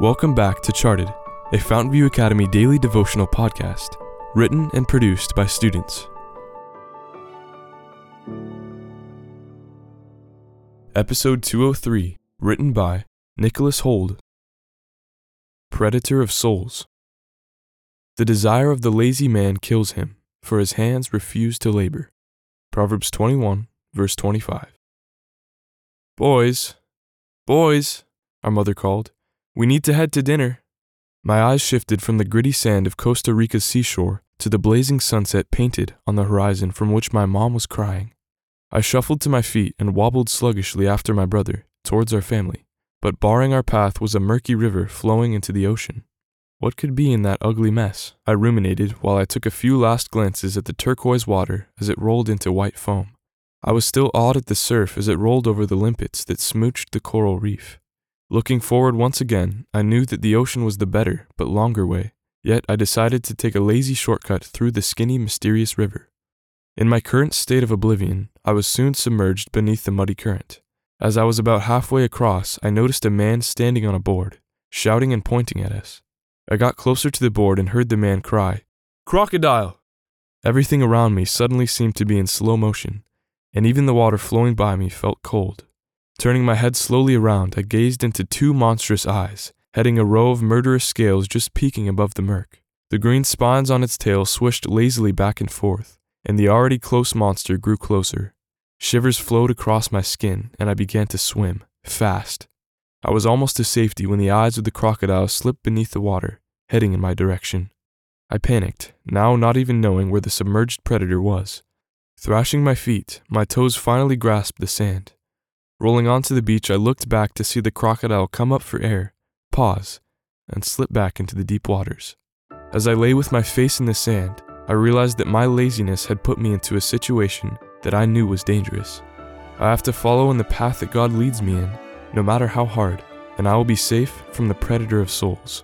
Welcome back to Charted, a Fountainview Academy daily devotional podcast, written and produced by students. Episode 203, written by Nicholas Hold. Predator of Souls. The desire of the lazy man kills him, for his hands refuse to labor. Proverbs 21, verse 25. Boys, boys, our mother called. We need to head to dinner. My eyes shifted from the gritty sand of Costa Rica's seashore to the blazing sunset painted on the horizon from which my mom was crying. I shuffled to my feet and wobbled sluggishly after my brother, towards our family, but barring our path was a murky river flowing into the ocean. What could be in that ugly mess? I ruminated while I took a few last glances at the turquoise water as it rolled into white foam. I was still awed at the surf as it rolled over the limpets that smooched the coral reef. Looking forward once again, I knew that the ocean was the better, but longer way, yet I decided to take a lazy shortcut through the skinny, mysterious river. In my current state of oblivion, I was soon submerged beneath the muddy current. As I was about halfway across, I noticed a man standing on a board, shouting and pointing at us. I got closer to the board and heard the man cry, Crocodile! Everything around me suddenly seemed to be in slow motion, and even the water flowing by me felt cold. Turning my head slowly around, I gazed into two monstrous eyes, heading a row of murderous scales just peeking above the murk. The green spines on its tail swished lazily back and forth, and the already close monster grew closer. Shivers flowed across my skin, and I began to swim, fast. I was almost to safety when the eyes of the crocodile slipped beneath the water, heading in my direction. I panicked, now not even knowing where the submerged predator was. Thrashing my feet, my toes finally grasped the sand. Rolling onto the beach, I looked back to see the crocodile come up for air, pause, and slip back into the deep waters. As I lay with my face in the sand, I realized that my laziness had put me into a situation that I knew was dangerous. I have to follow in the path that God leads me in, no matter how hard, and I will be safe from the predator of souls.